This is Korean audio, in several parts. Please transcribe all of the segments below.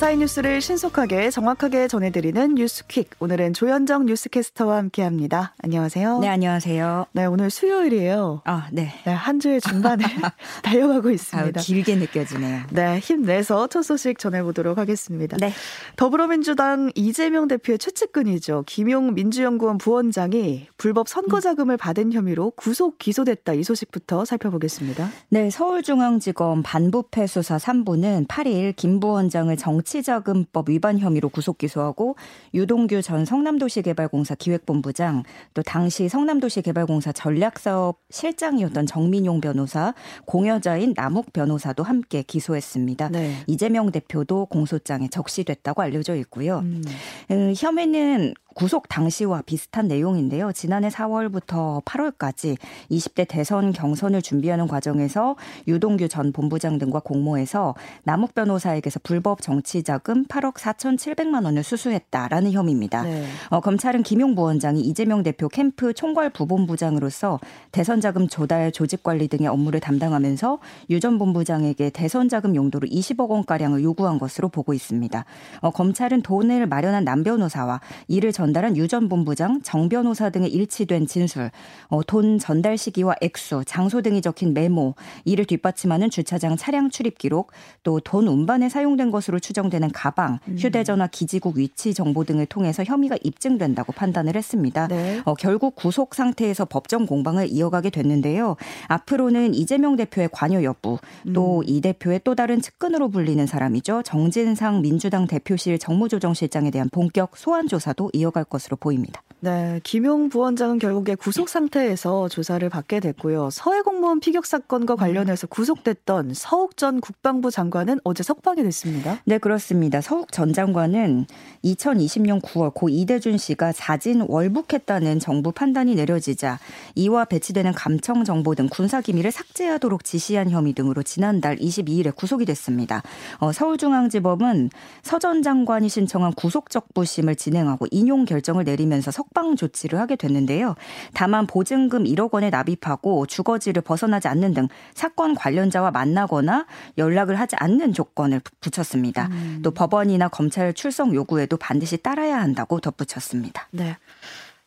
밤사이 뉴스를 신속하게 정확하게 전해드리는 뉴스퀵. 오늘은 조현정 뉴스캐스터와 함께합니다. 안녕하세요. 네, 안녕하세요. 네, 오늘 수요일이에요. 아, 네. 네, 한 주의 중반에 달려가고 있습니다. 아유, 길게 느껴지네요. 네, 힘내서 첫 소식 전해보도록 하겠습니다. 네. 더불어민주당 이재명 대표의 최측근이죠. 김용 민주연구원 부원장이 불법 선거 자금을 받은 혐의로 구속 기소됐다. 이 소식부터 살펴보겠습니다. 네, 서울중앙지검 반부패 수사 3부는 8일 김 부원장을 정치 자금법 위반 혐의로 구속 기소하고 유동규 전 성남도시개발공사 기획본부장 또 당시 성남도시개발공사 전략사업 실장이었던 정민용 변호사 공여자인 남욱 변호사도 함께 기소했습니다. 네. 이재명 대표도 공소장에 적시됐다고 알려져 있고요. 음. 음, 혐의는 구속 당시와 비슷한 내용인데요. 지난해 4월부터 8월까지 20대 대선 경선을 준비하는 과정에서 유동규 전 본부장 등과 공모해서 남욱 변호사에게서 불법 정치 자금 8억 4,700만 원을 수수했다라는 혐의입니다. 네. 어, 검찰은 김용 부원장이 이재명 대표 캠프 총괄 부본부장으로서 대선 자금 조달, 조직 관리 등의 업무를 담당하면서 유 전 본부장에게 대선 자금 용도로 20억 원 가량을 요구한 것으로 보고 있습니다. 어, 검찰은 돈을 마련한 남 변호사와 이를 전달한 유 전 본부장, 정 변호사 등의 일치된 진술, 어, 돈 전달 시기와 액수, 장소 등이 적힌 메모, 이를 뒷받침하는 주차장 차량 출입 기록, 또 돈 운반에 사용된 것으로 추정되는 가방, 음. 휴대전화 기지국 위치 정보 등을 통해서 혐의가 입증된다고 판단을 했습니다. 네. 어, 결국 구속 상태에서 법정 공방을 이어가게 됐는데요. 앞으로는 이재명 대표의 관여 여부, 또이 음. 대표의 또 다른 측근으로 불리는 사람이죠. 정진상 민주당 대표실 정무조정실장에 대한 본격 소환 조사도 이어 갈 것으로 보입니다. 네, 김용 부원장은 결국에 구속 상태에서 조사를 받게 됐고요. 서해 공무원 피격 사건과 관련해서 구속됐던 서욱 전 국방부 장관은 어제 석방이 됐습니다. 네, 그렇습니다. 서욱 전 장관은 2020년 9월 고 이대준 씨가 자진 월북했다는 정부 판단이 내려지자 이와 배치되는 감청 정보 등 군사 기밀을 삭제하도록 지시한 혐의 등으로 지난달 22일에 구속이 됐습니다. 어, 서울중앙지법은 서 전 장관이 신청한 구속적 부심을 진행하고 인용 결정을 내리면서 석 석방 조치를 하게 됐는데요. 다만 보증금 1억 원에 납입하고 주거지를 벗어나지 않는 등 사건 관련자와 만나거나 연락을 하지 않는 조건을 붙였습니다. 음. 또 법원이나 검찰 출석 요구에도 반드시 따라야 한다고 덧붙였습니다. 네.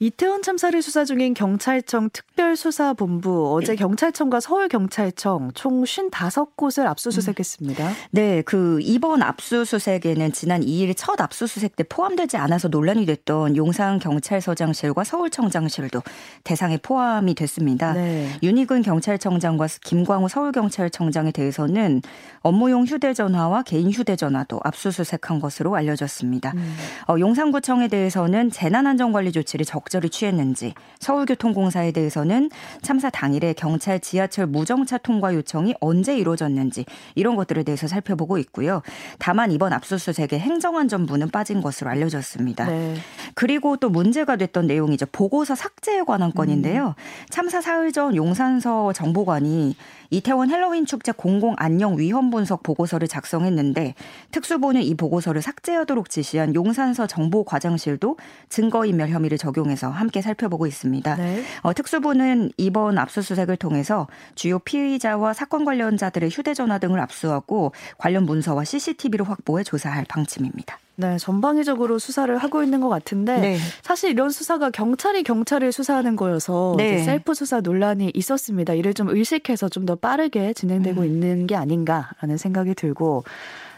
이태원 참사를 수사 중인 경찰청 특별수사본부 어제 경찰청과 서울경찰청 총 55곳을 압수수색했습니다. 네, 그 이번 압수수색에는 지난 2일 첫 압수수색 때 포함되지 않아서 논란이 됐던 용산 경찰서장실과 서울청장실도 대상에 포함이 됐습니다. 네. 윤희근 경찰청장과 김광우 서울경찰청장에 대해서는 업무용 휴대전화와 개인 휴대전화도 압수수색한 것으로 알려졌습니다. 음. 어, 용산구청에 대해서는 재난안전관리 조치를 적 적절히 취했는지, 서울교통공사에 대해서는 참사 당일에 경찰 지하철 무정차 통과 요청이 언제 이루어졌는지 이런 것들에 대해서 살펴보고 있고요. 다만 이번 압수수색에 행정안전부는 빠진 것으로 알려졌습니다. 네. 그리고 또 문제가 됐던 내용이죠. 보고서 삭제에 관한 건인데요. 음. 참사 사흘 전 용산서 정보관이 이태원 헬로윈 축제 공공 안녕 위험 분석 보고서를 작성했는데 특수부는 이 보고서를 삭제하도록 지시한 용산서 정보과장실도 증거인멸 혐의를 적용해서 함께 살펴보고 있습니다. 네. 어, 특수부는 이번 압수수색을 통해서 주요 피의자와 사건 관련자들의 휴대전화 등을 압수하고 관련 문서와 CCTV를 확보해 조사할 방침입니다. 네, 전방위적으로 수사를 하고 있는 것 같은데 네. 사실 이런 수사가 경찰이 경찰을 수사하는 거여서 네. 셀프 수사 논란이 있었습니다. 이를 좀 의식해서 좀 더 빠르게 진행되고 음. 있는 게 아닌가라는 생각이 들고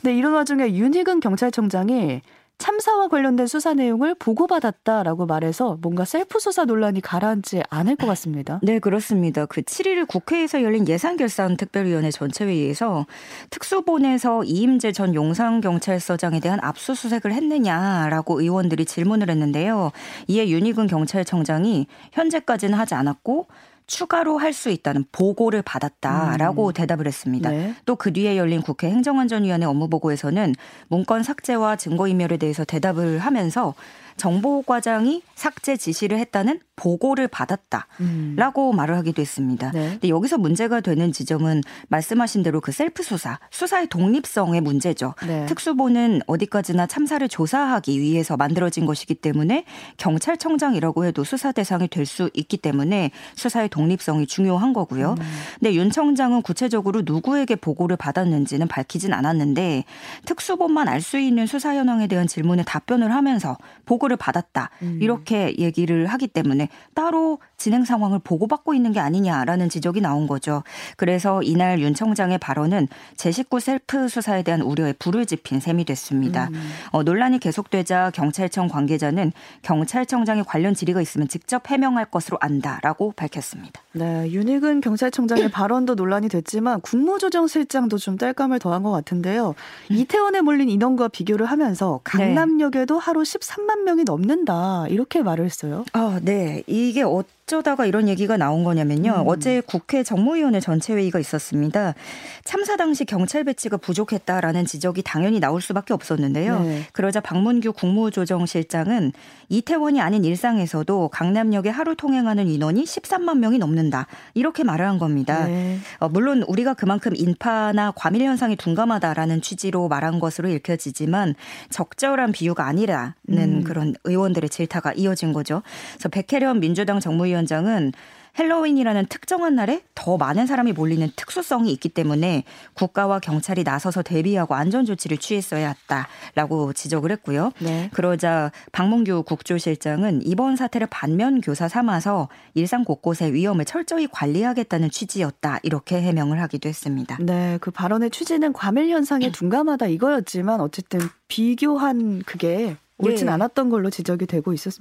근데 이런 와중에 윤희근 경찰청장이 참사와 관련된 수사 내용을 보고받았다라고 말해서 뭔가 셀프 수사 논란이 가라앉지 않을 것 같습니다. 네, 그렇습니다. 그 7일 국회에서 열린 예산결산 특별위원회 전체회의에서 특수본에서 이임재 전 용산경찰서장에 대한 압수수색을 했느냐라고 의원들이 질문을 했는데요. 이에 윤희근 경찰청장이 현재까지는 하지 않았고 추가로 할 수 있다는 보고를 받았다라고 음. 대답을 했습니다. 네. 또그 뒤에 열린 국회 행정안전위원회 업무보고에서는 문건 삭제와 증거인멸에 대해서 대답을 하면서 정보과장이 삭제 지시를 했다는 보고를 받았다라고 음. 말을 하기도 했습니다. 네. 근데 여기서 문제가 되는 지점은 말씀하신 대로 그 셀프 수사, 수사의 독립성의 문제죠. 네. 특수보는 어디까지나 참사를 조사하기 위해서 만들어진 것이기 때문에 경찰청장이라고 해도 수사 대상이 될 수 있기 때문에 수사의 독립성이 중요한 거고요. 음. 근데 윤 청장은 구체적으로 누구에게 보고를 받았는지는 밝히진 않았는데 특수본만 알 수 있는 수사 현황에 대한 질문에 답변을 하면서 보고 를 받았다. 음. 이렇게 얘기를 하기 때문에 따로 진행 상황을 보고받고 있는 게 아니냐라는 지적이 나온 거죠. 그래서 이날 윤 청장의 발언은 제19 셀프 수사에 대한 우려에 불을 지핀 셈이 됐습니다. 음. 어, 논란이 계속되자 경찰청 관계자는 경찰청장의 관련 질의가 있으면 직접 해명할 것으로 안다라고 밝혔습니다. 네, 윤희근 경찰청장의 발언도 논란이 됐지만 국무조정실장도 좀 땔감을 더한 것 같은데요. 이태원에 몰린 인원과 비교를 하면서 강남역에도 네. 하루 13만 명이 넘는다 이렇게 말을 했어요. 아, 네. 이게 어 어쩌다가 이런 얘기가 나온 거냐면요. 음. 어제 국회 정무위원회 전체 회의가 있었습니다. 참사 당시 경찰 배치가 부족했다라는 지적이 당연히 나올 수밖에 없었는데요. 네. 그러자 박문규 국무조정실장은 이태원이 아닌 일상에서도 강남역에 하루 통행하는 인원이 13만 명이 넘는다. 이렇게 말을 한 겁니다. 네. 어, 물론 우리가 그만큼 인파나 과밀 현상이 둔감하다라는 취지로 말한 것으로 읽혀지지만 적절한 비유가 아니라는 음. 그런 의원들의 질타가 이어진 거죠. 그래서 백혜련 민주당 정무위원 위원장은 핼러윈이라는 특정한 날에 더 많은 사람이 몰리는 특수성이 있기 때문에 국가와 경찰이 나서서 대비하고 안전 조치를 취했어야 했다라고 지적을 했고요. 네. 그러자 방문규 국조실장은 이번 사태를 반면 교사 삼아서 일상 곳곳의 위험을 철저히 관리하겠다는 취지였다 이렇게 해명을 하기도 했습니다. 네, 그 발언의 취지는 과밀 현상에 둔감하다 이거였지만 어쨌든 비교한 그게 옳진 네. 않았던 걸로 지적이 되고 있었,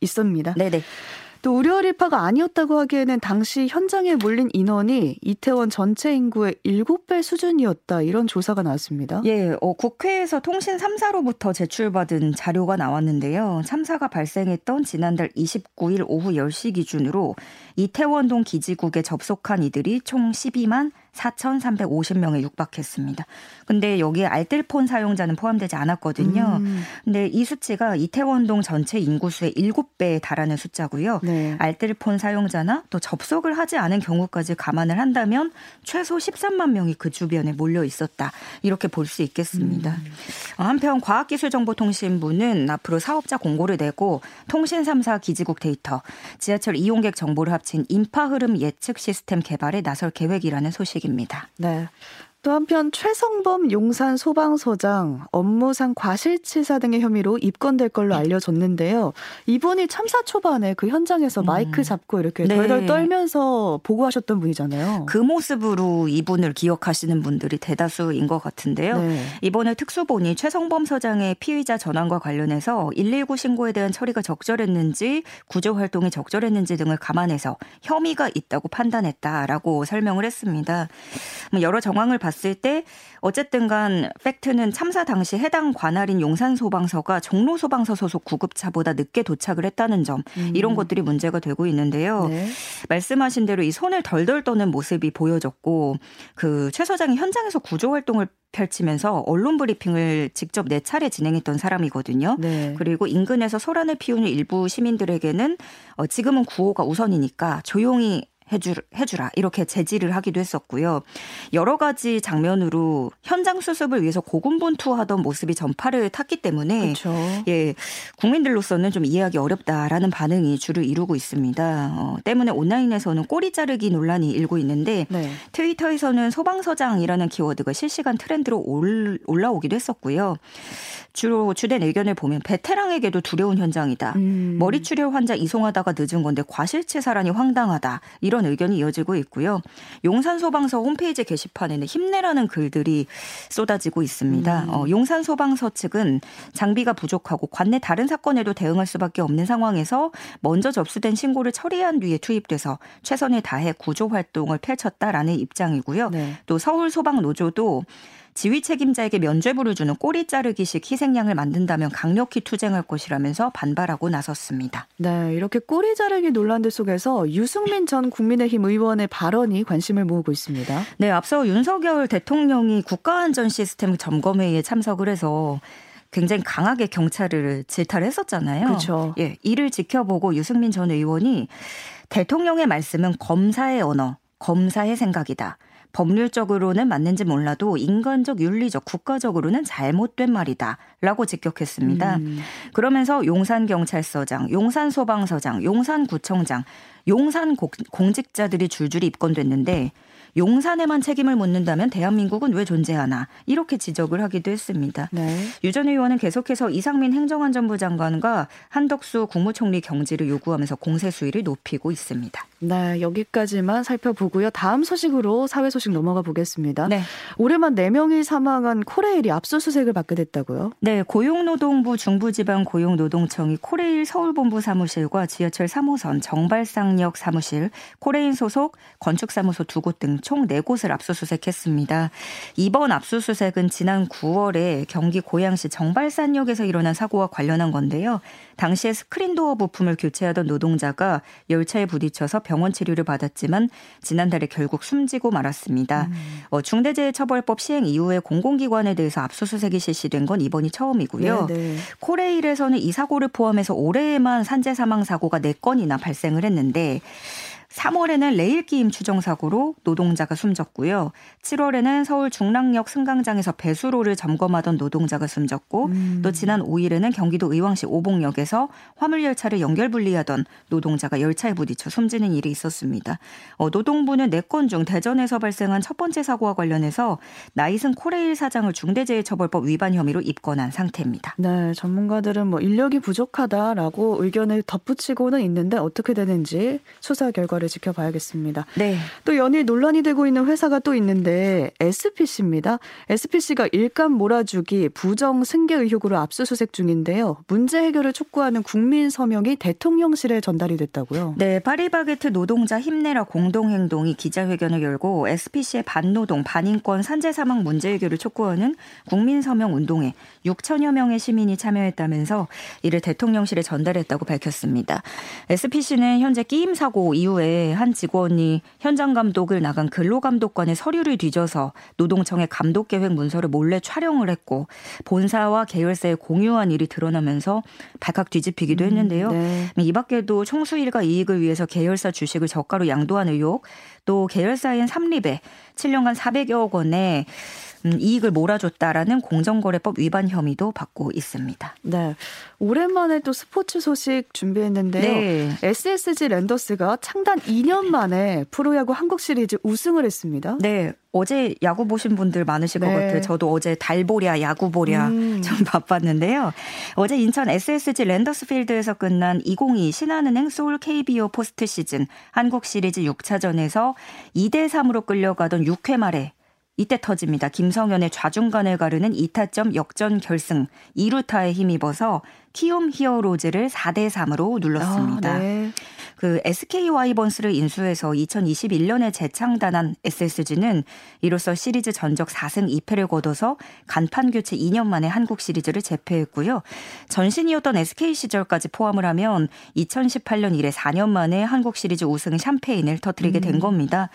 있습니다. 네네. 또 우려 일파가 아니었다고 하기에는 당시 현장에 몰린 인원이 이태원 전체 인구의 7배 수준이었다 이런 조사가 나왔습니다. 예, 어, 국회에서 통신 3사로부터 제출받은 자료가 나왔는데요. 참사가 발생했던 지난달 29일 오후 10시 기준으로 이태원동 기지국에 접속한 이들이 총 12만 4,350명에 육박했습니다. 근데 여기에 알뜰폰 사용자는 포함되지 않았거든요. 음. 근데 이 수치가 이태원동 전체 인구수의 7배에 달하는 숫자고요. 네. 알뜰폰 사용자나 또 접속을 하지 않은 경우까지 감안을 한다면 최소 13만 명이 그 주변에 몰려 있었다. 이렇게 볼 수 있겠습니다. 음. 한편 과학기술정보통신부는 앞으로 사업자 공고를 내고 통신 3사 기지국 데이터, 지하철 이용객 정보를 합친 인파 흐름 예측 시스템 개발에 나설 계획이라는 소식 소식입니다. 네. 또 한편 최성범 용산 소방서장 업무상 과실치사 등의 혐의로 입건될 걸로 알려졌는데요. 이분이 참사 초반에 그 현장에서 음. 마이크 잡고 이렇게 네. 덜덜 떨면서 보고하셨던 분이잖아요. 그 모습으로 이분을 기억하시는 분들이 대다수인 것 같은데요. 네. 이번에 특수본이 최성범 서장의 피의자 전환과 관련해서 119 신고에 대한 처리가 적절했는지 구조 활동이 적절했는지 등을 감안해서 혐의가 있다고 판단했다라고 설명을 했습니다. 뭐 여러 정황을 봤 봤을 때 어쨌든 간 팩트는 참사 당시 해당 관할인 용산 소방서가 종로 소방서 소속 구급차보다 늦게 도착을 했다는 점 음. 이런 것들이 문제가 되고 있는데요. 네. 말씀하신 대로 이 손을 덜덜 떠는 모습이 보여졌고 그 최 서장이 현장에서 구조 활동을 펼치면서 언론 브리핑을 직접 네 차례 진행했던 사람이거든요. 네. 그리고 인근에서 소란을 피우는 일부 시민들에게는 어, 지금은 구호가 우선이니까 조용히 해주, 해주라 이렇게 제지를 하기도 했었고요. 여러 가지 장면으로 현장 수습을 위해서 고군분투하던 모습이 전파를 탔기 때문에 그렇죠. 예 국민들로서는 좀 이해하기 어렵다라는 반응이 주를 이루고 있습니다. 어, 때문에 온라인에서는 꼬리 자르기 논란이 일고 있는데 네. 트위터에서는 소방서장이라는 키워드가 실시간 트렌드로 올, 올라오기도 했었고요. 주로 주된 의견을 보면 베테랑에게도 두려운 현장이다. 음. 머리 출혈 환자 이송하다가 늦은 건데 과실치 사란이 황당하다. 이런 의견이 이어지고 있고요. 용산소방서 홈페이지 게시판에는 힘내라는 글들이 쏟아지고 있습니다. 음. 어, 용산소방서 측은 장비가 부족하고 관내 다른 사건에도 대응할 수밖에 없는 상황에서 먼저 접수된 신고를 처리한 뒤에 투입돼서 최선을 다해 구조 활동을 펼쳤다라는 입장이고요. 네. 또 서울 소방 노조도 지휘 책임자에게 면죄부를 주는 꼬리 자르기식 희생양을 만든다면 강력히 투쟁할 것이라면서 반발하고 나섰습니다. 네, 이렇게 꼬리 자르기 논란들 속에서 유승민 전 국민의힘 의원의 발언이 관심을 모으고 있습니다. 네, 앞서 윤석열 대통령이 국가안전 시스템 점검회의에 참석을 해서 굉장히 강하게 경찰을 질타를 했었잖아요. 그렇죠. 예, 이를 지켜보고 유승민 전 의원이 대통령의 말씀은 검사의 언어, 검사의 생각이다. 법률적으로는 맞는지 몰라도 인간적, 윤리적, 국가적으로는 잘못된 말이다. 라고 직격했습니다. 음. 그러면서 용산경찰서장, 용산소방서장, 용산구청장, 용산 공직자들이 줄줄이 입건됐는데 용산에만 책임을 묻는다면 대한민국은 왜 존재하나 이렇게 지적을 하기도 했습니다. 네. 유전 의원은 계속해서 이상민 행정안전부 장관과 한덕수 국무총리 경질을 요구하면서 공세 수위를 높이고 있습니다. 네, 여기까지만 살펴보고요. 다음 소식으로 사회 소식 넘어가 보겠습니다. 네. 올해만 4명이 사망한 코레일이 압수수색을 받게 됐다고요? 네, 고용노동부 중부지방 고용노동청이 코레일 서울본부 사무실과 지하철 3호선 정발상 역 사무실, 코레일 소속 건축사무소 두 곳 등총 4곳을 압수수색했습니다. 이번 압수수색은 지난 9월에 경기 고양시 정발산역에서 일어난 사고와 관련한 건데요. 당시에 스크린도어 부품을 교체하던 노동자가 열차에 부딪혀서 병원 치료를 받았지만 지난달에 결국 숨지고 말았습니다. 음. 어, 중대재해처벌법 시행 이후에 공공기관에 대해서 압수수색이 실시된 건 이번이 처음이고요. 네네. 네. 코레일에서는 이 사고를 포함해서 올해에만 산재 사망 사고가 4건이나 발생을 했는데 对。 3월에는 레일 끼임 추정 사고로 노동자가 숨졌고요. 7월에는 서울 중랑역 승강장에서 배수로를 점검하던 노동자가 숨졌고 음. 또 지난 5일에는 경기도 의왕시 오봉역에서 화물 열차를 연결 분리하던 노동자가 열차에 부딪혀 숨지는 일이 있었습니다. 어, 노동부는 4건 중 대전에서 발생한 첫 번째 사고와 관련해서 나이승 코레일 사장을 중대재해처벌법 위반 혐의로 입건한 상태입니다. 네, 전문가들은 뭐 인력이 부족하다라고 의견을 덧붙이고는 있는데 어떻게 되는지 수사 결과를 결과를 지켜봐야겠습니다. 네. 또 연일 논란이 되고 있는 회사가 또 있는데 SPC입니다. SPC가 일감 몰아주기 부정 승계 의혹으로 압수수색 중인데요. 문제 해결을 촉구하는 국민 서명이 대통령실에 전달이 됐다고요. 네, 파리바게트 노동자 힘내라 공동행동이 기자회견을 열고 SPC의 반노동, 반인권, 산재 사망 문제 해결을 촉구하는 국민 서명 운동에 6천여 명의 시민이 참여했다면서 이를 대통령실에 전달했다고 밝혔습니다. SPC는 현재 끼임 사고 이후에 한 직원이 현장 감독을 나간 근로감독관의 서류를 뒤져서 노동청의 감독 계획 문서를 몰래 촬영을 했고 본사와 계열사에 공유한 일이 드러나면서 발칵 뒤집히기도 음, 했는데요. 음, 네. 이 밖에도 총수 일과 이익을 위해서 계열사 주식을 저가로 양도한 의혹, 또 계열사인 삼립에 7년간 400여억 원의 음, 이익을 몰아줬다라는 공정거래법 위반 혐의도 받고 있습니다. 네. 오랜만에 또 스포츠 소식 준비했는데요. 네. SSG 랜더스가 창단 2년 만에 프로야구 한국 시리즈 우승을 했습니다. 네. 어제 야구 보신 분들 많으실 네. 것 같아요. 저도 어제 달 보랴, 야구 보랴 음. 좀 바빴는데요. 어제 인천 SSG 랜더스 필드에서 끝난 2022 신한은행 SOL KBO 포스트 시즌 한국 시리즈 6차전에서 2대 3으로 끌려가던 6회 말에 이때 터집니다. 김성현의 좌중간을 가르는 2타점 역전 결승 2루타에 힘입어서 키움 히어로즈를 4대 3으로 눌렀습니다. 아, 네. 그 SK 와이번스를 인수해서 2021년에 재창단한 SSG는 이로써 시리즈 전적 4승 2패를 거둬서 간판 교체 2년 만에 한국 시리즈를 제패했고요. 전신이었던 SK 시절까지 포함을 하면 2018년 이래 4년 만에 한국 시리즈 우승 샴페인을 터뜨리게 된 음. 겁니다.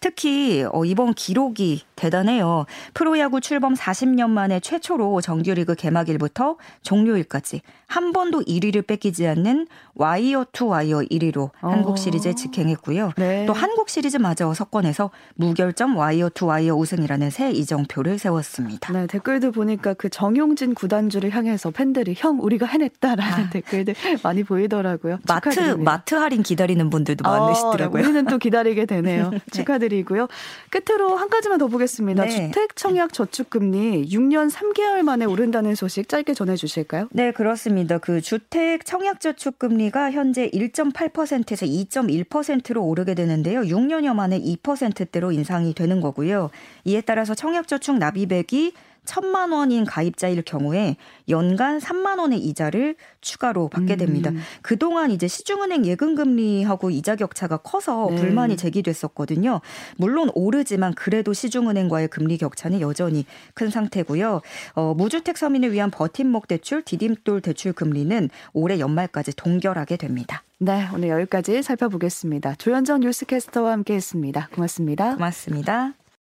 특히 어, 이번 기록이 대단해요. 프로야구 출범 40년 만에 최초로 정규리그 개막일부터 종료일까지 한 번도 1위를 뺏기지 않는 와이어 투 와이어 1위로 어. 한국 시리즈에 직행했고요. 네. 또 한국 시리즈마저 석권해서 무결점 와이어 투 와이어 우승이라는 새 이정표를 세웠습니다. 네, 댓글들 보니까 그 정용진 구단주를 향해서 팬들이 형 우리가 해냈다라는 아. 댓글들 많이 보이더라고요. 마트 축하드립니다. 마트 할인 기다리는 분들도 어, 많으시더라고요. 네, 우리는 또 기다리게 되네요. 네. 축하드리고요. 끝으로 한 가지만 더 보겠습니다. 네. 주택 청약 저축 금리 6년 3개월 만에 오른다는 소식 짧게 전해 주실까요? 네, 그렇습니다. 그렇습니다. 그 주택 청약저축 금리가 현재 1.8%에서 2.1%로 오르게 되는데요. 6년여 만에 2%대로 인상이 되는 거고요. 이에 따라서 청약저축 납입액이 천만 원인 가입자일 경우에 연간 3만 원의 이자를 추가로 받게 됩니다. 음. 그동안 이제 시중은행 예금 금리하고 이자 격차가 커서 네. 불만이 제기됐었거든요. 물론 오르지만 그래도 시중은행과의 금리 격차는 여전히 큰 상태고요. 어, 무주택 서민을 위한 버팀목 대출, 디딤돌 대출 금리는 올해 연말까지 동결하게 됩니다. 네, 오늘 여기까지 살펴보겠습니다. 조현정 뉴스캐스터와 함께했습니다. 고맙습니다. 고맙습니다.